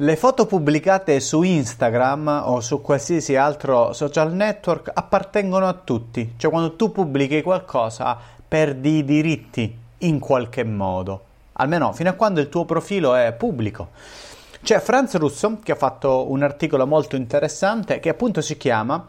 Le foto pubblicate su Instagram o su qualsiasi altro social network appartengono a tutti, cioè quando tu pubblichi qualcosa perdi i diritti in qualche modo, almeno fino a quando il tuo profilo è pubblico. C'è Franz Russo che ha fatto un articolo molto interessante che appunto si chiama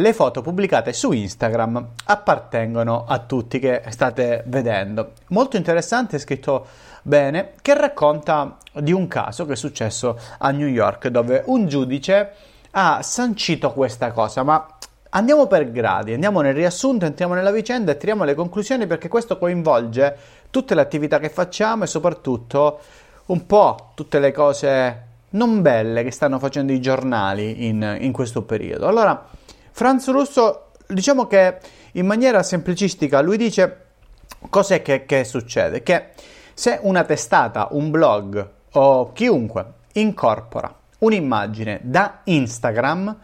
Le foto pubblicate su Instagram appartengono a tutti che state vedendo. Molto interessante, è scritto bene, che racconta di un caso che è successo a New York dove un giudice ha sancito questa cosa, ma andiamo per gradi, andiamo nel riassunto, entriamo nella vicenda e tiriamo le conclusioni perché questo coinvolge tutte le attività che facciamo e soprattutto un po' tutte le cose non belle che stanno facendo i giornali in, in questo periodo. Allora, Franz Russo, diciamo che in maniera semplicistica, lui dice cos'è che, che succede? Che se una testata, un blog o chiunque incorpora un'immagine da Instagram,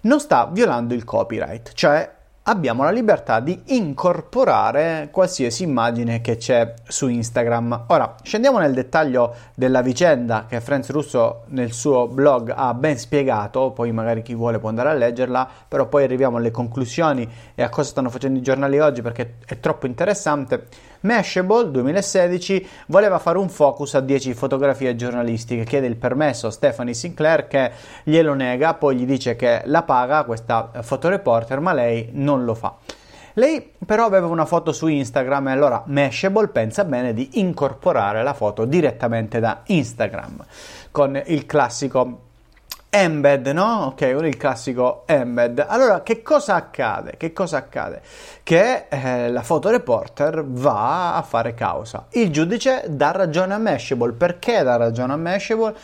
non sta violando il copyright, cioè abbiamo la libertà di incorporare qualsiasi immagine che c'è su Instagram. Ora, scendiamo nel dettaglio della vicenda che Franz Russo nel suo blog ha ben spiegato, poi magari chi vuole può andare a leggerla, però poi arriviamo alle conclusioni e a cosa stanno facendo i giornali oggi perché è troppo interessante. Mashable 2016 voleva fare un focus a 10 fotografie giornalistiche, chiede il permesso a Stephanie Sinclair che glielo nega, poi gli dice che la paga questa fotoreporter, ma lei non lo fa. Lei però aveva una foto su Instagram e allora Mashable pensa bene di incorporare la foto direttamente da Instagram con il classico embed, no? Ok, il classico embed. Allora, che cosa accade? Che cosa accade? Che eh, la fotoreporter va a fare causa. Il giudice dà ragione a Mashable. Perché dà ragione a Mashable?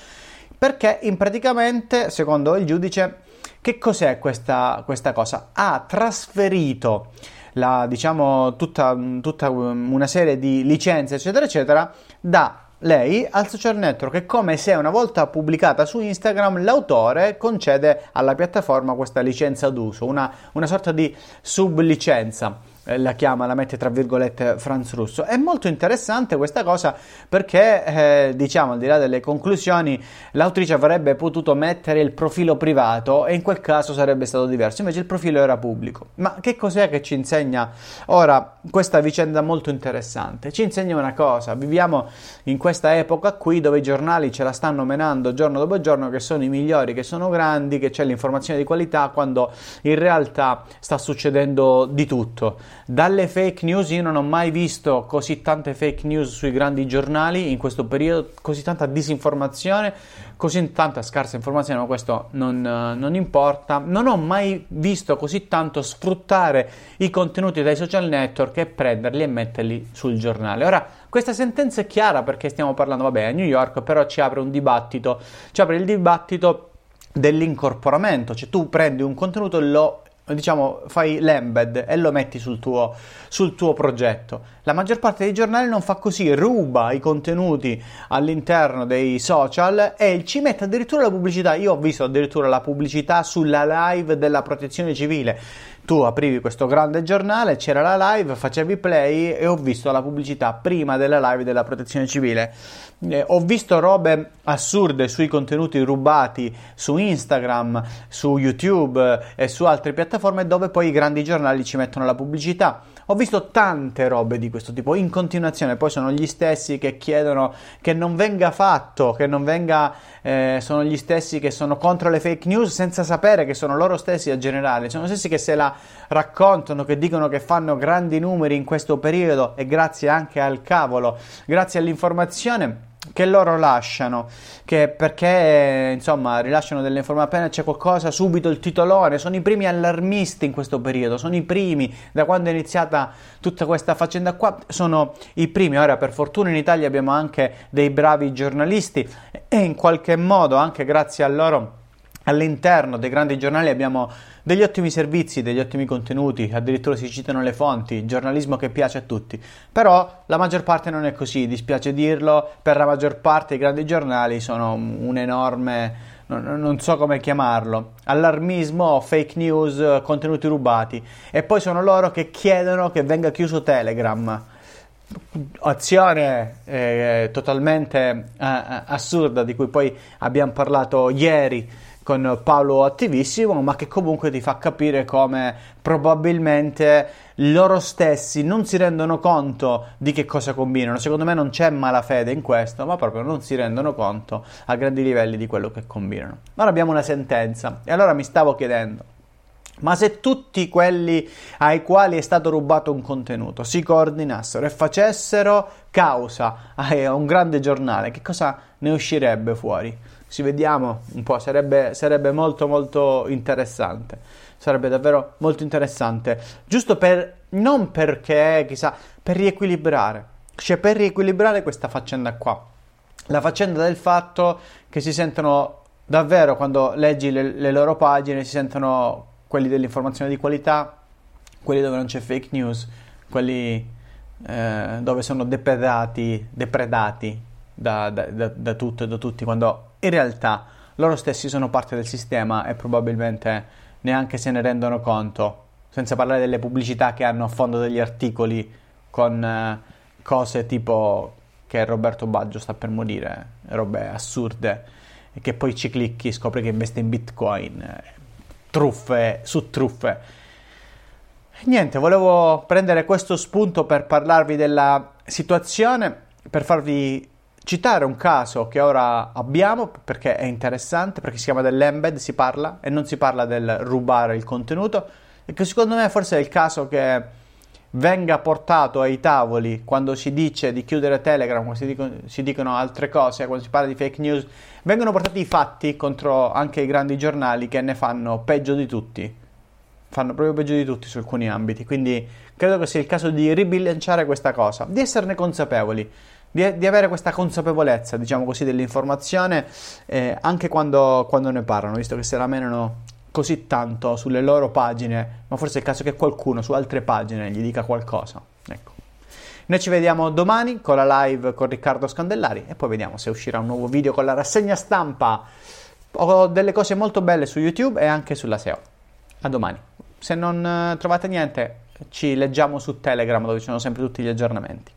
Perché in praticamente, secondo il giudice, che cos'è questa, questa cosa? Ha trasferito la, diciamo, tutta, tutta una serie di licenze, eccetera, eccetera, da lei al social network è come se una volta pubblicata su Instagram l'autore concede alla piattaforma questa licenza d'uso, una, una sorta di sublicenza. Eh, la chiama, la mette tra virgolette Franz Russo. È molto interessante questa cosa perché, eh, diciamo, al di là delle conclusioni, l'autrice avrebbe potuto mettere il profilo privato e in quel caso sarebbe stato diverso, invece il profilo era pubblico. Ma che cos'è che ci insegna ora questa vicenda molto interessante? Ci insegna una cosa, viviamo in questa epoca qui dove i giornali ce la stanno menando giorno dopo giorno che sono i migliori, che sono grandi, che c'è l'informazione di qualità, quando in realtà sta succedendo di tutto dalle fake news io non ho mai visto così tante fake news sui grandi giornali in questo periodo, così tanta disinformazione, così tanta scarsa informazione, ma questo non, non importa. Non ho mai visto così tanto sfruttare i contenuti dai social network e prenderli e metterli sul giornale. Ora, questa sentenza è chiara perché stiamo parlando, vabbè, a New York, però ci apre un dibattito, ci apre il dibattito dell'incorporamento, cioè tu prendi un contenuto e lo diciamo, fai l'embed e lo metti sul tuo, sul tuo progetto. La maggior parte dei giornali non fa così, ruba i contenuti all'interno dei social e ci mette addirittura la pubblicità. Io ho visto addirittura la pubblicità sulla live della protezione civile. Tu aprivi questo grande giornale, c'era la live, facevi play e ho visto la pubblicità prima della live della protezione civile. Eh, ho visto robe assurde sui contenuti rubati su Instagram, su YouTube e su altre piattaforme dove poi i grandi giornali ci mettono la pubblicità. Ho visto tante robe di questo tipo in continuazione, poi sono gli stessi che chiedono che non venga fatto, che non venga, eh, sono gli stessi che sono contro le fake news senza sapere che sono loro stessi a generale, sono gli stessi che se la raccontano, che dicono che fanno grandi numeri in questo periodo e grazie anche al cavolo, grazie all'informazione che loro lasciano, che perché insomma rilasciano delle informazioni appena c'è qualcosa, subito il titolone, sono i primi allarmisti in questo periodo, sono i primi, da quando è iniziata tutta questa faccenda qua, sono i primi, ora per fortuna in Italia abbiamo anche dei bravi giornalisti e in qualche modo anche grazie a loro all'interno dei grandi giornali abbiamo degli ottimi servizi, degli ottimi contenuti, addirittura si citano le fonti, giornalismo che piace a tutti. Però la maggior parte non è così, dispiace dirlo, per la maggior parte i grandi giornali sono un enorme non so come chiamarlo, allarmismo, fake news, contenuti rubati e poi sono loro che chiedono che venga chiuso Telegram. azione eh, totalmente eh, assurda di cui poi abbiamo parlato ieri con Paolo Attivissimo, ma che comunque ti fa capire come probabilmente loro stessi non si rendono conto di che cosa combinano. Secondo me non c'è malafede in questo, ma proprio non si rendono conto a grandi livelli di quello che combinano. Ora abbiamo una sentenza e allora mi stavo chiedendo ma se tutti quelli ai quali è stato rubato un contenuto si coordinassero e facessero causa a un grande giornale, che cosa ne uscirebbe fuori? Ci vediamo un po', sarebbe, sarebbe molto molto interessante. Sarebbe davvero molto interessante. Giusto per, non perché, chissà, per riequilibrare. Cioè per riequilibrare questa faccenda qua. La faccenda del fatto che si sentono davvero, quando leggi le, le loro pagine, si sentono quelli dell'informazione di qualità, quelli dove non c'è fake news, quelli eh, dove sono depredati, depredati da, da, da, da tutto e da tutti, quando in realtà loro stessi sono parte del sistema e probabilmente neanche se ne rendono conto, senza parlare delle pubblicità che hanno a fondo degli articoli con eh, cose tipo che Roberto Baggio sta per morire, robe assurde, e che poi ci clicchi, scopri che investe in bitcoin, eh, truffe su truffe. Niente, volevo prendere questo spunto per parlarvi della situazione, per farvi citare un caso che ora abbiamo perché è interessante, perché si chiama dell'embed, si parla e non si parla del rubare il contenuto e che secondo me forse è il caso che venga portato ai tavoli quando si dice di chiudere Telegram, quando si dicono, si dicono altre cose, quando si parla di fake news, vengono portati i fatti contro anche i grandi giornali che ne fanno peggio di tutti. Fanno proprio peggio di tutti su alcuni ambiti. Quindi credo che sia il caso di ribilanciare questa cosa, di esserne consapevoli di, di, avere questa consapevolezza, diciamo così, dell'informazione eh, anche quando, quando, ne parlano, visto che se la menano così tanto sulle loro pagine, ma forse è il caso che qualcuno su altre pagine gli dica qualcosa. Ecco. Noi ci vediamo domani con la live con Riccardo Scandellari e poi vediamo se uscirà un nuovo video con la rassegna stampa. Ho delle cose molto belle su YouTube e anche sulla SEO. A domani. Se non eh, trovate niente, ci leggiamo su Telegram dove ci sono sempre tutti gli aggiornamenti.